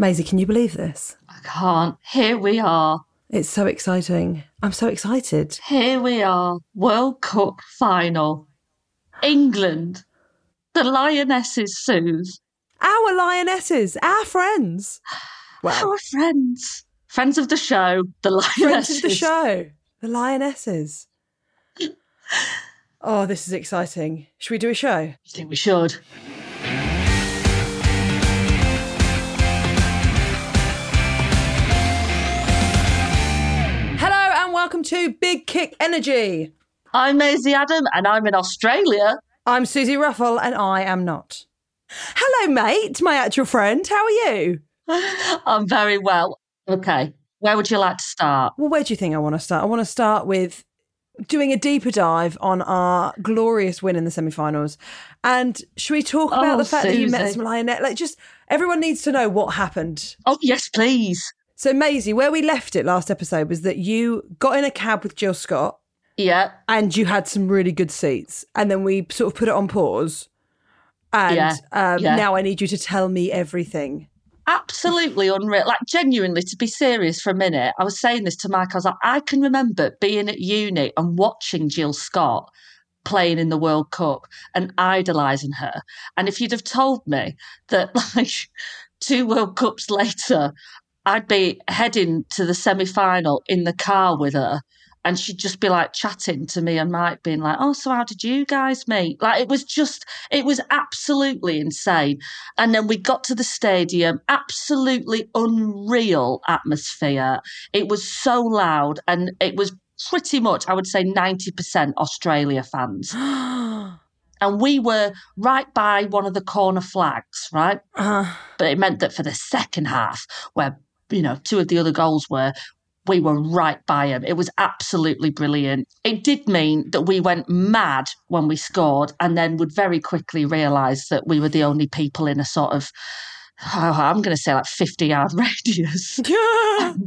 Maisie, can you believe this? I can't. Here we are. It's so exciting. I'm so excited. Here we are. World Cup final. England. The Lionesses, Suze. Our lionesses, our friends. Well, Our friends. Friends of the show. The Lionesses. friends of the show, the lionesses. Oh, this is exciting. Should we do a show? I think we should. To Big Kick Energy. I'm Maisie Adam and I'm in Australia. I'm Suzi Ruffell and I am not. Hello, mate, my actual friend. How are you? I'm very well. Okay. Where would you like to start? Well, where do you think I want to start? I want to start with doing a deeper dive on our glorious win in the semi-finals. And should we talk about Oh, the fact that you met Suzi. some lioness? Like, just everyone needs to know what happened. Oh, yes, please. So, Maisie, where we left it last episode was that you got in a cab with Jill Scott Yeah. and you had some really good seats, and then we sort of put it on pause. And Yeah, um, yeah. now I need you to tell me everything. absolutely unreal. Like genuinely, to be serious for a minute, I was saying this to Mike. I was like, I can remember being at uni and watching Jill Scott playing in the World Cup and idolising her. And if you'd have told me that, like, two World Cups later, I'd be heading to the semi final in the car with her. And she'd just be like chatting to me and Mike, being like, Oh, so how did you guys meet? Like, it was just, it was absolutely insane. And then we got to the stadium, absolutely unreal atmosphere. It was so loud, and it was pretty much, I would say, 90% Australia fans. And we were right by one of the corner flags, right? Uh, But it meant that for the second half, where, you know, two of the other goals were, we were right by him. It was absolutely brilliant. It did mean that we went mad when we scored and then would very quickly realise that we were the only people in a sort of, oh, I'm going to say like 50 yard radius um,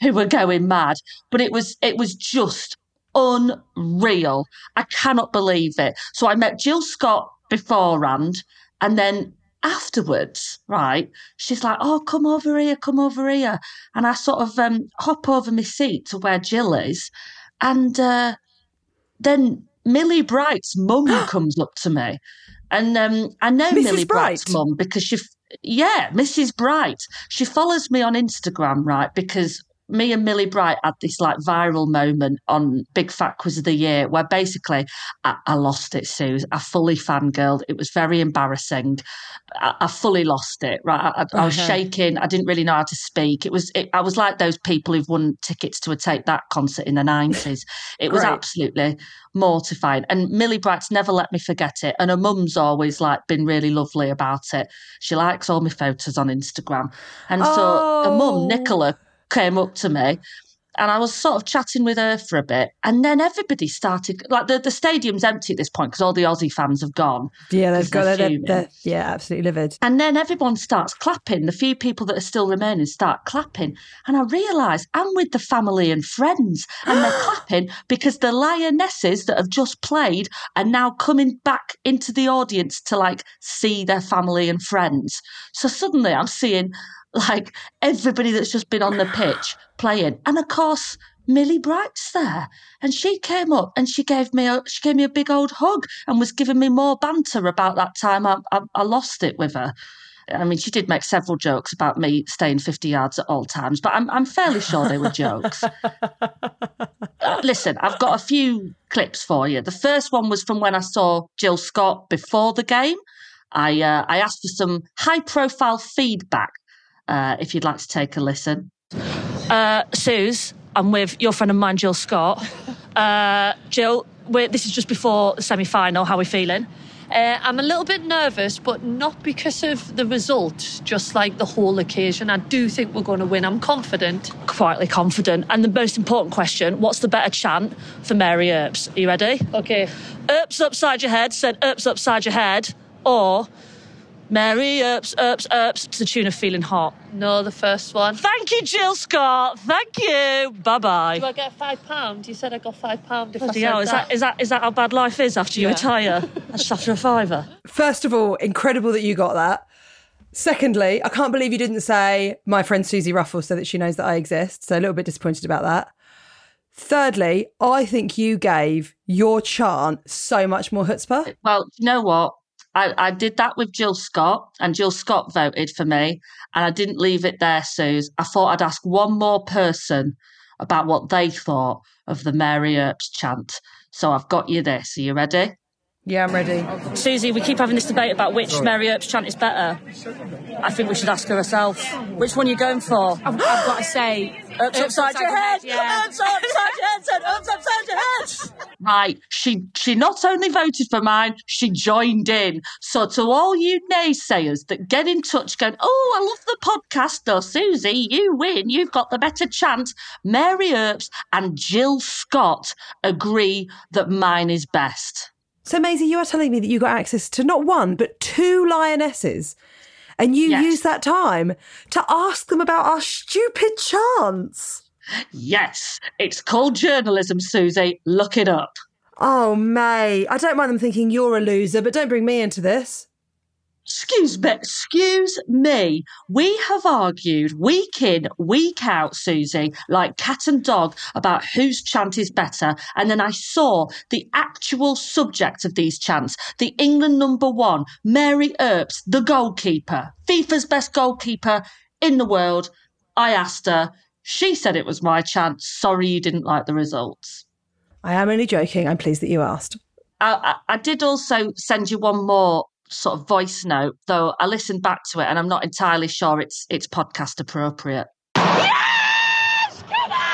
who were going mad. But it was, it was just unreal. I cannot believe it. So I met Jill Scott beforehand and then afterwards, right, she's like, Oh, come over here, come over here. And I sort of um, hop over my seat to where Jill is. And uh, then Millie Bright's mum comes up to me. And um, I know Mrs. Millie Bright's Bright? mum because she, yeah, Mrs. Bright. She follows me on Instagram, right? Because me and Millie Bright had this like viral moment on Big Fat Quiz of the Year where basically I, I lost it, Suze. I fully fangirled. It was very embarrassing. I, I fully lost it. Right, I, I, was Okay. shaking. I didn't really know how to speak. It was. It, I was like those people who've won tickets to a Take That concert in the nineties. It was absolutely mortifying. And Millie Bright's never let me forget it. And her mum's always like been really lovely about it. She likes all my photos on Instagram. And so her Oh. mum, Nicola, came up to me and I was sort of chatting with her for a bit. And then everybody started, like the, the stadium's empty at this point because all the Aussie fans have gone. yeah, they've got they're they're, they're, yeah, absolutely livid. And then everyone starts clapping. The few people that are still remaining start clapping. And I realise I'm with the family and friends. And they're clapping because the lionesses that have just played are now coming back into the audience to like see their family and friends. So suddenly I'm seeing like everybody that's just been on the pitch playing. And of course, Millie Bright's there. And she came up and she gave me a she gave me a big old hug and was giving me more banter about that time I, I, I lost it with her. I mean, she did make several jokes about me staying 50 yards at all times, but I'm, I'm fairly sure they were jokes. Uh, listen, I've got a few clips for you. The first one was from when I saw Jill Scott before the game. I, uh, I asked for some high profile feedback uh, if you'd like to take a listen. Uh, Suze, I'm with your friend of mine, Jill Scott. Uh, Jill, we're, this is just before the semi final. How are we feeling? Uh, I'm a little bit nervous, but not because of the result, just like the whole occasion. I do think we're going to win. I'm confident. Quietly confident. And the most important question what's the better chant for Mary Earps? Are you ready? Okay. Earps upside your head, said Earps upside your head, or Mary Earps, Earps, Earps to the tune of Feeling Hot. No, the first one. Thank you, Jill Scott. Thank you. Bye bye. Do. I get five pound? You said I got five pound if Bloody I said hell, is that. that, is, that, is that how bad life is after you Yeah. retire? That's just after a fiver. First of all, incredible that you got that. Secondly, I can't believe you didn't say my friend Suzi Ruffell so that she knows that I exist. So a little bit disappointed about that. Thirdly, I think you gave your chant so much more chutzpah. Well, you know what? I, I did that with Jill Scott, and Jill Scott voted for me, and I didn't leave it there, Suze. I thought I'd ask one more person about what they thought of the Mary Earps chant. So I've got you this. Are you ready? Yeah, I'm ready. Suzi, we keep having this debate about which Mary Earps chant is better. I think we should ask her herself. Which one are you going for? I've, I've got to say, Oops upside your head! yeah. Oops upside your head! Said oops upside your head! Right. She she not only voted for mine, she joined in. So to all you naysayers that get in touch going, Oh, I love the podcast though, Suzi, you win, you've got the better chance. Mary Earps and Jill Scott agree that mine is best. So, Maisie, you are telling me that you got access to not one, but two lionesses. And you Yes. used that time to ask them about our stupid chance. Yes, it's called journalism, Suzi. Look it up. Oh, May, I don't mind them thinking you're a loser, but don't bring me into this. Excuse me, excuse me. We have argued week in, week out, Suzi, like cat and dog about whose chant is better. And then I saw the actual subject of these chants, the England number one, Mary Earps, the goalkeeper, FIFA's best goalkeeper in the world. I asked her. She said it was my chant. Sorry you didn't like the results. I am only joking. I'm pleased that you asked. I, I, I did also send you one more sort of voice note, though I listened back to it and I'm not entirely sure it's it's podcast appropriate. Come on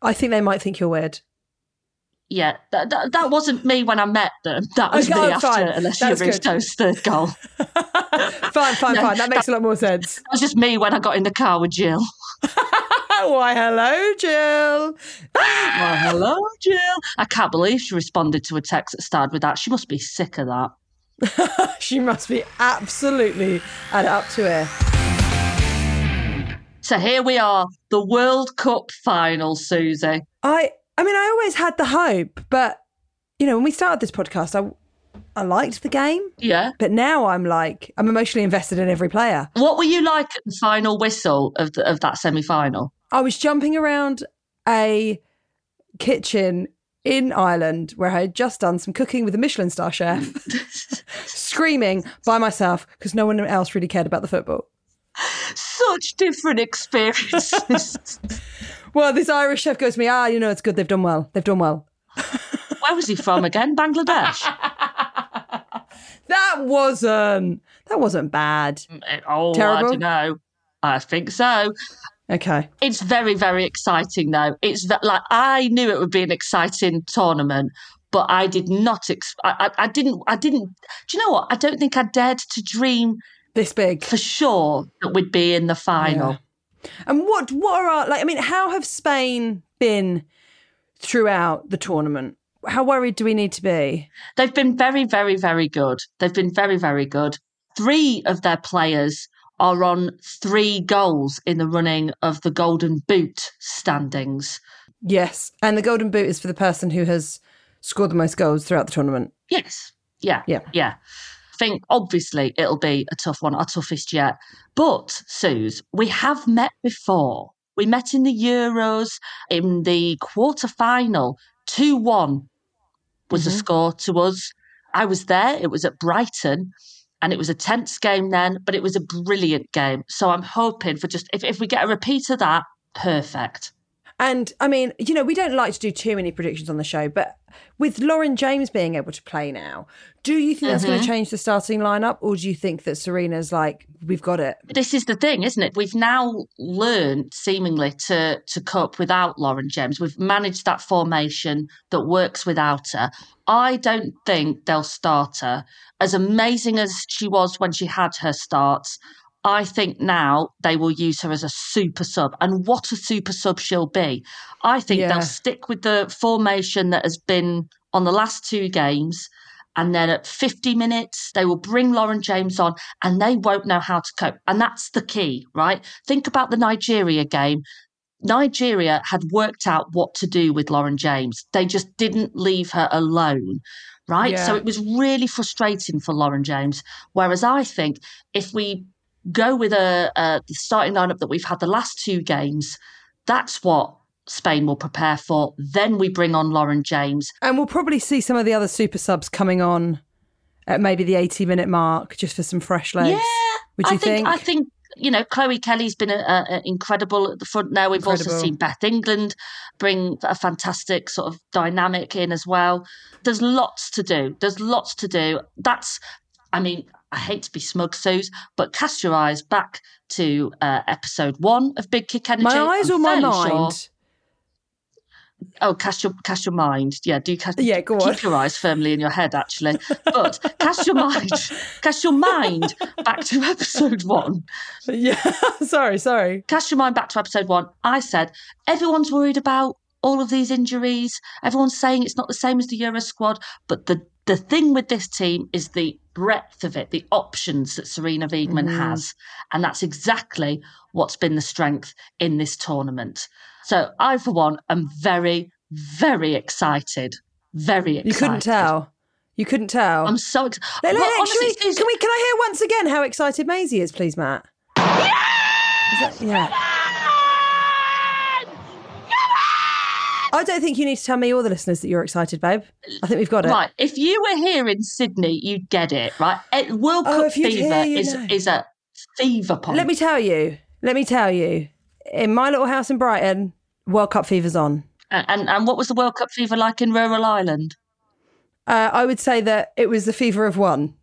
I think they might think you're weird. Yeah, that, that, that wasn't me when I met them. That was Okay, me oh, after fine. Alessia That's. Russo's third goal. that Fine, fine, No, fine. That makes a lot more sense. was just me when I got in the car with Jill. Why, hello, Jill. Well, hello, Jill. I can't believe she responded to a text that started with that. She must be sick of that. she must be absolutely and up to it. So here we are, the World Cup final, Suzi. I, I mean, I always had the hope, but you know, when we started this podcast, I, I liked the game, Yeah. but now I'm like, I'm emotionally invested in every player. What were you like at the final whistle of the, of that semi final? I was jumping around a kitchen in Ireland where I had just done some cooking with a Michelin star chef, screaming by myself because no one else really cared about the football. Such different experiences. Well, this Irish chef goes to me, ah, you know, it's good. They've done well. They've done well. Where was he from again? Bangladesh. That wasn't. That wasn't bad. Oh, I Terrible? don't know. I think so. Okay. It's very, very exciting, though. It's that, like I knew it would be an exciting tournament, but I did not. Ex- I, I, I didn't. I didn't. Do you know what? I don't think I dared to dream This big. for sure that we'd be in the final. Yeah. And what what are our like? I mean, how have Spain been throughout the tournament? How worried do we need to be? They've been very, very, very good. They've been very, very good. Three of their players are on three goals in the running of the Golden Boot standings. Yes, and the golden boot is for the person who has scored the most goals throughout the tournament. Yes. Yeah. Yeah. Yeah. I think obviously it'll be a tough one, our toughest yet. But, Suze, we have met before. We met in the Euros in the quarter final. 2 1 was the mm-hmm. score to us. I was there. It was at Brighton. And it was a tense game then, but it was a brilliant game. So I'm hoping for just, if, if we get a repeat of that, perfect. And I mean, you know, we don't like to do too many predictions on the show, but with Lauren James being able to play now, do you think that's going to mm-hmm. change the starting lineup, or do you think that Sarina's like, we've got it? this is the thing, isn't it? We've now learned seemingly to to cope without Lauren James. We've managed that formation that works without her. I don't think they'll start her. As amazing as she was when she had her starts, I think now they will use her as a super sub. And what a super sub she'll be. I think Yeah. they'll stick with the formation that has been on the last two games. And then at 50 minutes, they will bring Lauren James on and they won't know how to cope. And that's the key, right? Think about the Nigeria game. Nigeria had worked out what to do with Lauren James. They just didn't leave her alone. right? Yeah. So it was really frustrating for Lauren James. Whereas I think if we go with a, a starting lineup that we've had the last two games, that's what Spain will prepare for. Then we bring on Lauren James. And we'll probably see some of the other super subs coming on at maybe the 80 minute mark just for some fresh legs. Yeah, Would you I think, think? I think you know Chloe Kelly's been a, a, incredible at the front now. We've also seen Beth England bring a fantastic sort of dynamic in as well. There's lots to do. There's lots to do. That's, I mean, I hate to be smug, Suze, but cast your eyes back to uh, episode one of Big Kick Energy. my eyes I'm or my fairly sure- mind? Oh, cast your cast your mind. Yeah, do cast. Yeah, go on. keep your eyes firmly in your head, actually. But cast your mind, cast your mind back to episode one. Yeah. sorry, sorry. Cast your mind back to episode one. I said everyone's worried about all of these injuries. Everyone's saying it's not the same as the Euro squad, but the the thing with this team is the breadth of it, the options that Sarina Wiegman mm-hmm. has, and that's exactly what's been the strength in this tournament. So I, for one, am very, very excited. Very excited. You couldn't tell. You couldn't tell. I'm so excited. Let- let- Well, honestly, should we- can we? Can I hear once again how excited Maisie is, please, Matt? Is that- yeah. I don't think you need to tell me or the listeners that you're excited, babe. I think we've got it. Right. If you were here in Sydney, you'd get it, right? Eh, World Oh, Cup fever you is know. is a fever point. Let me tell you. Let me tell you. In my little house in Brighton, World Cup fever's on. and, and and what was the World Cup fever like in rural Ireland? Uh, I would say that it was the fever of one.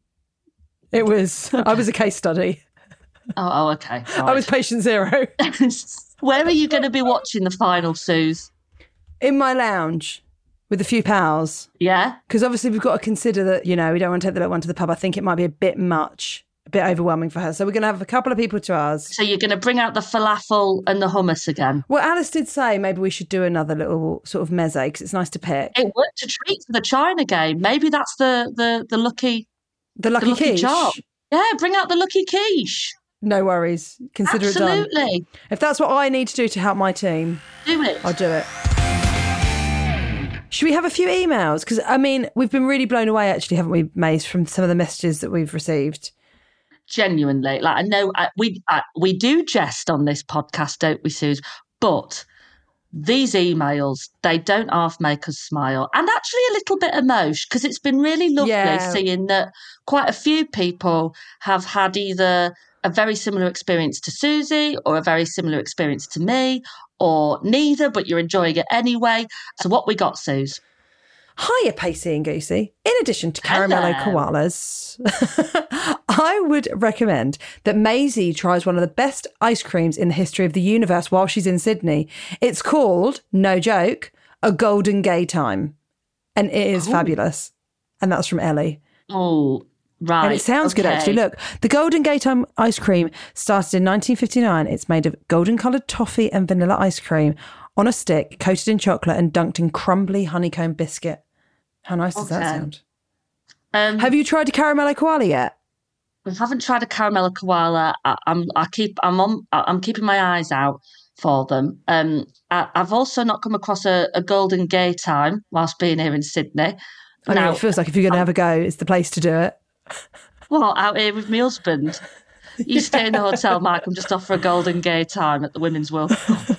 It was. I was a case study. Oh, oh okay. I was patient zero Where are you going to be watching the final, Suze? In my lounge with a few pals. Yeah. Because obviously we've got to consider that you know we don't want to take the little one to the pub. I think it might be a bit much, a bit overwhelming for her. So we're going to have a couple of people to ours. So you're going to bring out the falafel and the hummus again. Well, Alice did say maybe we should do another little sort of meze because it's nice to pick It worked a treat for the China game. Maybe that's the the the lucky the lucky, the lucky quiche. charm. Yeah, bring out the lucky quiche. No worries. Consider it done. Absolutely. If that's what I need to do to help my team, Do it. I'll do it. Should we have a few emails? Because I mean, we've been really blown away, actually, haven't we, Mace, from some of the messages that we've received. genuinely like i know I, we I, we do jest on this podcast don't we suze but these emails they don't half make us smile and actually a little bit emotion because it's been really lovely Yeah. seeing that quite a few people have had either a very similar experience to suzi or a very similar experience to me or neither but you're enjoying it anyway so what we got suze Hiya, Pacey and Goosey. In addition to caramello Hello. koalas, I would recommend that Maisie tries one of the best ice creams in the history of the universe while she's in Sydney. It's called, no joke, a golden gay time. And it is fabulous. And that's from Ellie. oh right And it sounds good, actually. Look, the Golden Gaytime ice cream started in 1959. It's made of golden coloured toffee and vanilla ice cream on a stick, coated in chocolate and dunked in crumbly honeycomb biscuit. How nice does that sound? um, Have you tried a caramello koala yet? I haven't tried a caramel koala. I, I'm I keep I'm on I'm keeping my eyes out for them. Um, I, I've also not come across a, a golden gay time whilst being here in Sydney. I know Now, it feels like if you're going to have a go, it's the place to do it. What out here with my husband? You stay in the hotel, Mike. I'm just off for a golden gay time at the Women's World Cup.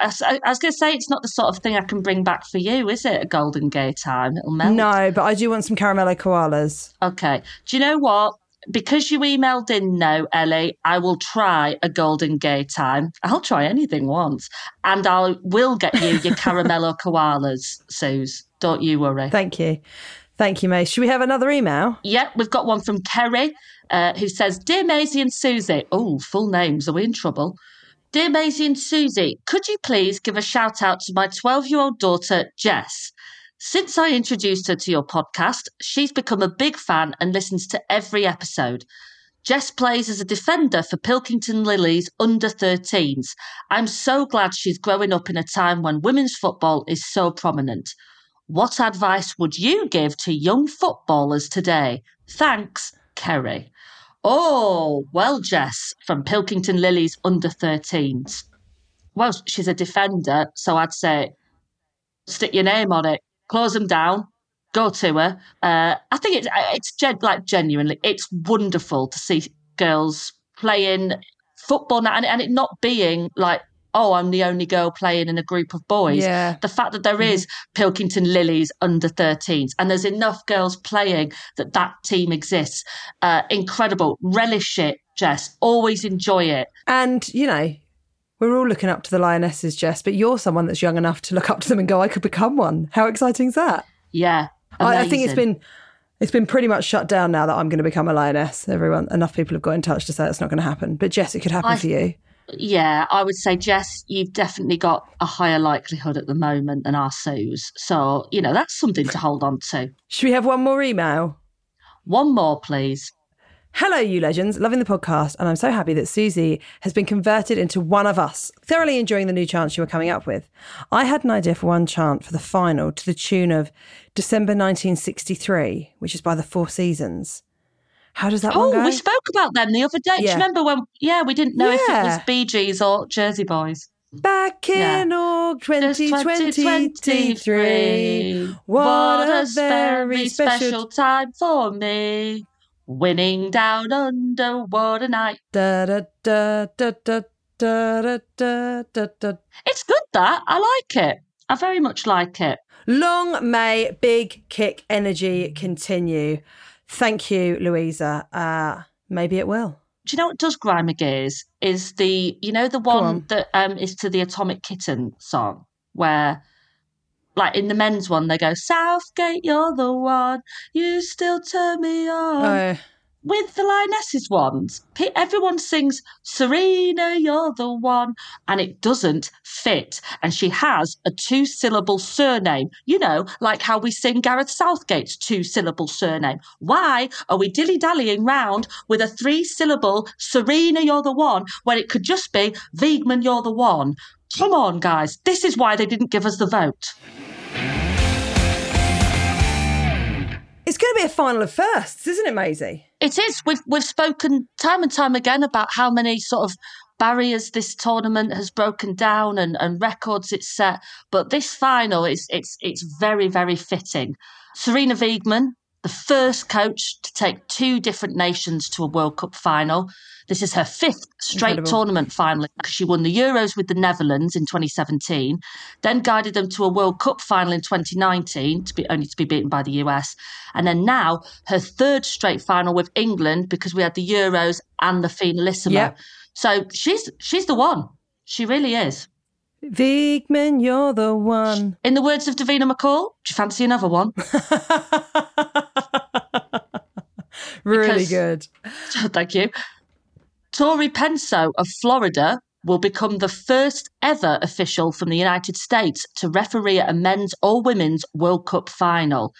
I, was going to say it's not the sort of thing I can bring back for you, is it? A golden gay time, it'll melt. No, but I do want some caramello koalas. Okay. Do you know what? Because you emailed in no, Ellie, I will try a golden gay time. I'll try anything once. And I will get you your caramello koalas, Suze. Don't you worry. Thank you. Thank you, Mace. Should we have another email? Yep, we've got one from Kerry uh, who says, Dear Maisie and Suzi, oh, full names, are we in trouble? Dear Maisie and Suzi, could you please give a shout out to my 12 year old daughter, Jess? Since I introduced her to your podcast, she's become a big fan and listens to every episode. Jess plays as a defender for Pilkington Lilies under 13s. I'm so glad she's growing up in a time when women's football is so prominent. What advice would you give to young footballers today? Thanks, Kerry. Oh, well, Jess from Pilkington Lilies under 13s. Well, she's a defender, so I'd say stick your name on it, close them down, go to her. Uh, I think it's it's gen- like genuinely, it's wonderful to see girls playing football now, and, and it not being like. Oh, I'm the only girl playing in a group of boys. Yeah. The fact that there is Pilkington Lilies under 13s and there's enough girls playing that that team exists. Uh, incredible. Relish it, Jess. Always enjoy it. And, you know, we're all looking up to the Lionesses, Jess, but you're someone that's young enough to look up to them and go, I could become one. How exciting is that? Yeah. I, I think it's been it's been pretty much shut down now that I'm going to become a lioness. Everyone, enough people have got in touch to say it's not going to happen. But Jess, it could happen I- for you. Yeah, I would say, Jess, you've definitely got a higher likelihood at the moment than our Sues. So, you know, that's something to hold on to. Should we have one more email? One more, please. Hello, you legends. Loving the podcast, and I'm so happy that Suzi has been converted into one of us. Thoroughly enjoying the new chants you were coming up with. I had an idea for one chant for the final to the tune of December 1963, which is by the Four Seasons. How does that one Oh, go? we spoke about them the other day. Do you remember when, yeah, we didn't know if it was Yeah. Bee Gees or Jersey Boys. Back in all 2023. What a very special time for me. Winning down under, what a night. da da da da da da da da. It's good, that. I like it. I very much like it. Long may big kick energy continue. Thank you, Louisa. Uh, maybe it will. Do you know what does grind my gears? Is the you know the one on. that um is to the Atomic Kitten song where like in the men's one they go Southgate you're the one you still turn me on. Oh, With the Lionesses ones, everyone sings Sarina you're the one and it doesn't fit and she has a two syllable surname. You know, like how we sing Gareth Southgate's two syllable surname. Why are we dilly dallying round with a three syllable Sarina, you're the one, when it could just be Wiegman, you're the one? Come on, guys. This is why they didn't give us the vote. It's going to be a final of firsts, isn't it, Maisie? It is. We've we've spoken time and time again about how many sort of barriers this tournament has broken down and, and records it's set. But this final is it's it's very, very fitting. Sarina Wiegman, the first coach to take two different nations to a World Cup final. This is her fifth straight Incredible. tournament final. Because she won the Euros with the Netherlands in 2017, then guided them to a World Cup final in 2019, to be only to be beaten by the US, and then now her third straight final with England because we had the Euros and the Finalissima. Yep. So she's she's the one. She really is. Wiegman, you're the one. In the words of Davina McCall, do you fancy another one? really Because- good. Thank you. Tori Penso of Florida will become the first ever official from the United States to referee a men's or women's World Cup final.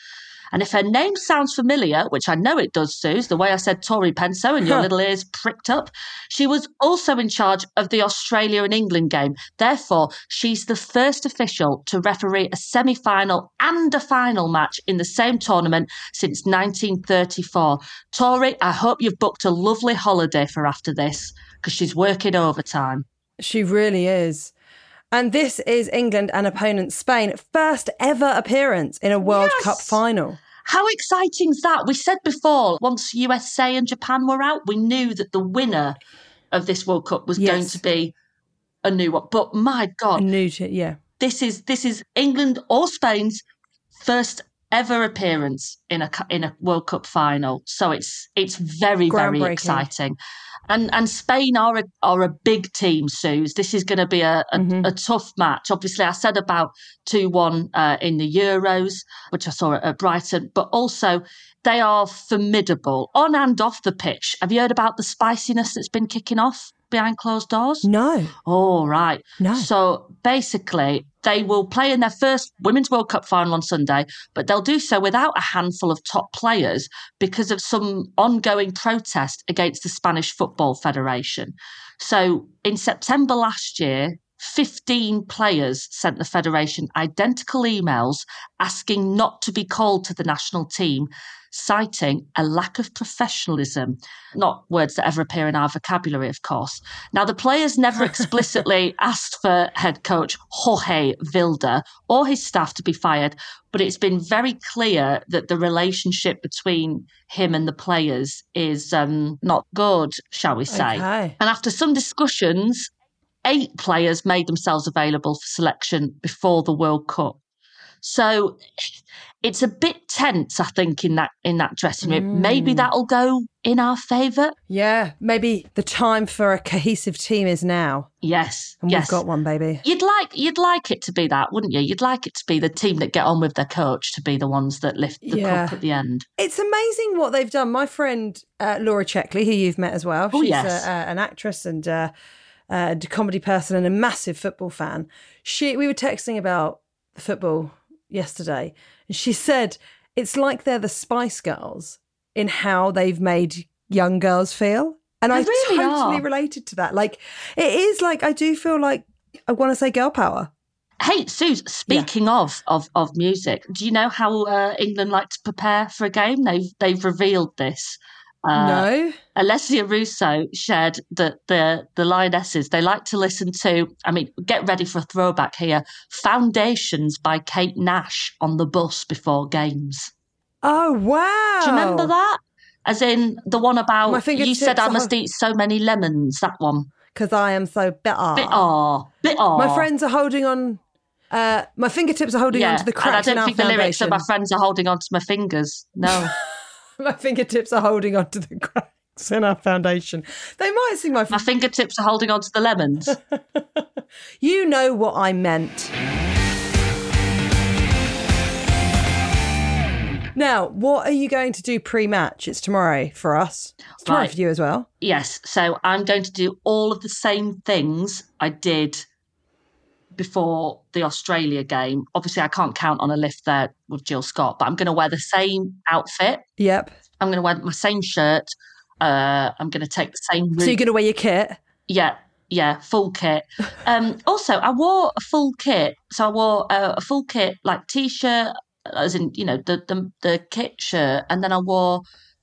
And if her name sounds familiar, which I know it does, Suze, the way I said Tori Penso and your little ears pricked up, she was also in charge of the Australia and England game. Therefore, she's the first official to referee a semi final and a final match in the same tournament since 1934. Tori, I hope you've booked a lovely holiday for after this because she's working overtime. She really is. And this is England and opponent Spain. First ever appearance in a World Yes. Cup final. How exciting is that? We said before, once USA and Japan were out, we knew that the winner of this World Cup was going to be a new one. But my God, New to, yeah. this is this is England or Spain's first ever appearance in a in a World Cup final. So it's it's very very exciting. And and Spain are a are a big team, Suze. This is going to be a, a, Mhm. a tough match. Obviously, I said about two one uh, in the Euros, which I saw at, at Brighton, but also they are formidable on and off the pitch. Have you heard about the spiciness that's been kicking off behind closed doors? No, Oh, right. no. So basically, they will play in their first Women's World Cup final on Sunday, but they'll do so without a handful of top players because of some ongoing protest against the Spanish Football Federation. So in September last year, 15 players sent the Federation identical emails asking not to be called to the national team, citing a lack of professionalism. Not words that ever appear in our vocabulary, of course. Now, the players never explicitly asked for head coach Jorge Vilda or his staff to be fired, but it's been very clear that the relationship between him and the players is um, not good, shall we say. Okay. And after some discussions, eight players made themselves available for selection before the World Cup. So it's a bit tense, I think, in that in that dressing room. Maybe Mm. that'll go in our favour. Yeah, maybe the time for a cohesive team is now, Yes, and yes. we've got one, baby. You'd like you'd like it to be that, wouldn't you? You'd like it to be the team that get on with their coach to be the ones that lift the Yeah. cup at the end. It's amazing what they've done. My friend uh, Laura Checkley, who you've met as well, Oh, she's yes. a, a, an actress and uh, a comedy person and a massive football fan. She, we were texting about the football yesterday, and she said it's like they're the Spice Girls in how they've made young girls feel, and They I really totally are. related to that. Like it is like I do feel like I want to say girl power. Hey, Suze, speaking of, of of music, do you know how uh, England like to prepare for a game? They've they've revealed this. Uh, no, Alessia Russo shared that the the Lionesses they like to listen to. I mean, get ready for a throwback here. Foundations by Kate Nash on the bus before games. oh wow, Do you remember that? As in the one about you said I must hot. eat so many lemons. That one. Because I am so bitter. Bitter, bitter. My friends are holding on. Uh, my fingertips are holding yeah, on to the cracks and I don't think the lyrics of my friends are holding on to my fingers. No. my fingertips are holding on to the cracks in our foundation. They might sing my. my fingertips are holding on to the lemons. you know what I meant. Now, what are you going to do pre-match? It's tomorrow for us. It's tomorrow Right. for you as well. Yes, so I'm going to do all of the same things I did before the Australia game. Obviously, I can't count on a lift there with Jill Scott, but I'm going to wear the same outfit. Yep. I'm going to wear my same shirt. Uh, I'm going to take the same route. So you're going to wear your kit. yeah, yeah, full kit. Um, also, I wore a full kit. So I wore a, a full kit, like t-shirt, as in you know the the, the kit shirt, and then I wore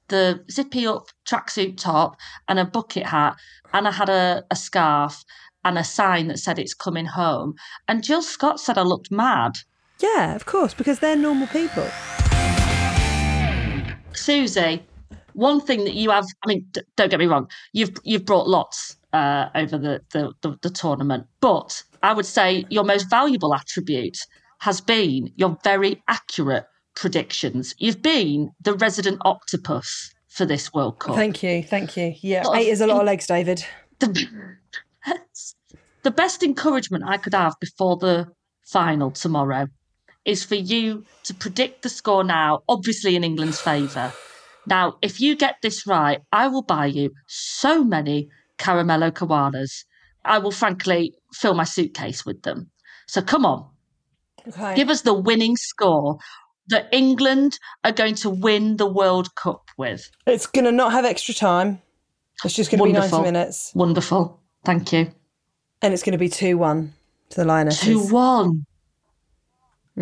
the zippy up tracksuit top and a bucket hat, and I had a, a scarf and a sign that said it's coming home. And Jill Scott said I looked mad. Yeah, of course, because they're normal people. Suzi, one thing that you have, I mean, d- don't get me wrong, you've you've brought lots uh, over the, the, the, the tournament, but I would say your most valuable attribute has been your very accurate predictions. You've been the resident octopus for this World Cup. Thank you, thank you. Yeah, eight is a lot of legs, David. The, best encouragement I could have before the final tomorrow is for you to predict the score now, obviously in England's favour. Now, if you get this right, I will buy you so many caramello koalas. I will frankly fill my suitcase with them. So come on, Okay. give us the winning score that England are going to win the World Cup with. It's going to not have extra time. It's just going to be 90 minutes. Wonderful. Thank you. And it's going to be 2 1 to the Lionesses. 2 one.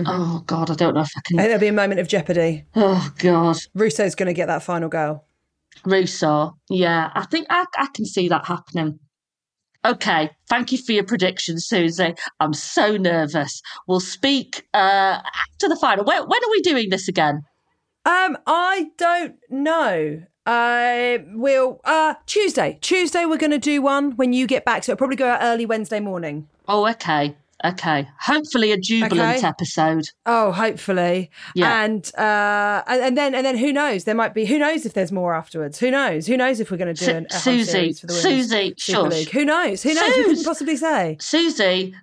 Oh, God, I don't know if I I can. think there'll be a moment of jeopardy. Oh, God. Russo's going to get that final goal. Russo. Yeah, I think I, I can see that happening. Okay, thank you for your prediction, Suzi. I'm so nervous. We'll speak uh, after the final. When, when are we doing this again? Um, I don't know. I will. Uh, Tuesday. Tuesday, we're going to do one when you get back. So it'll probably go out early Wednesday morning. Oh, okay. Okay. Hopefully a jubilant Okay. episode. Oh, hopefully. Yeah. And uh, and, and then and then who knows? There might be. Who knows if there's more afterwards? Who knows? Who knows if we're going to do Su- an, a Susie, for the Susie, Super. League? Who knows? Who knows? We couldn't possibly say. Susie,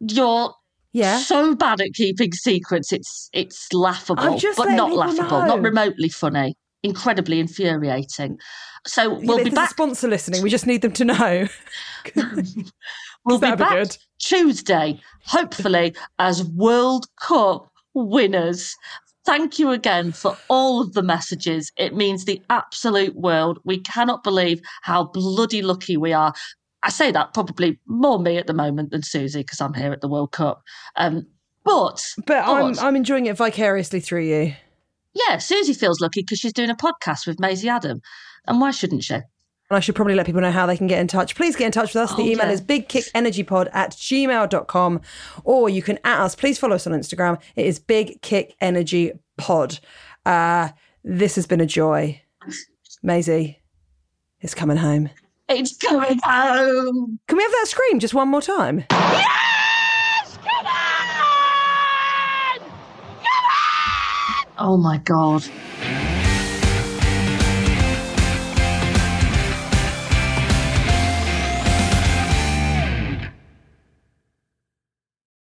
you're Yeah. so bad at keeping secrets. It's it's laughable, but not laughable, know. not remotely funny. Incredibly infuriating. So we'll if be back. sponsor listening. We just need them to know. We'll be back good. Tuesday, hopefully as World Cup winners. Thank you again for all of the messages. It means the absolute world. We cannot believe how bloody lucky we are. I say that probably more me at the moment than Suzi because I'm here at the World Cup. Um, but But I'm but- I'm enjoying it vicariously through you. Yeah, Suzi feels lucky because she's doing a podcast with Maisie Adam. And why shouldn't she? And I should probably let people know how they can get in touch. Please get in touch with us. The Oh, email yeah. is bigkickenergypod at gmail.com or you can at us. Please follow us on Instagram. It is Big Kick Energy Pod. Uh, this has been a joy. Maisie is coming home. It's coming home. Can we have that scream just one more time? Oh my God.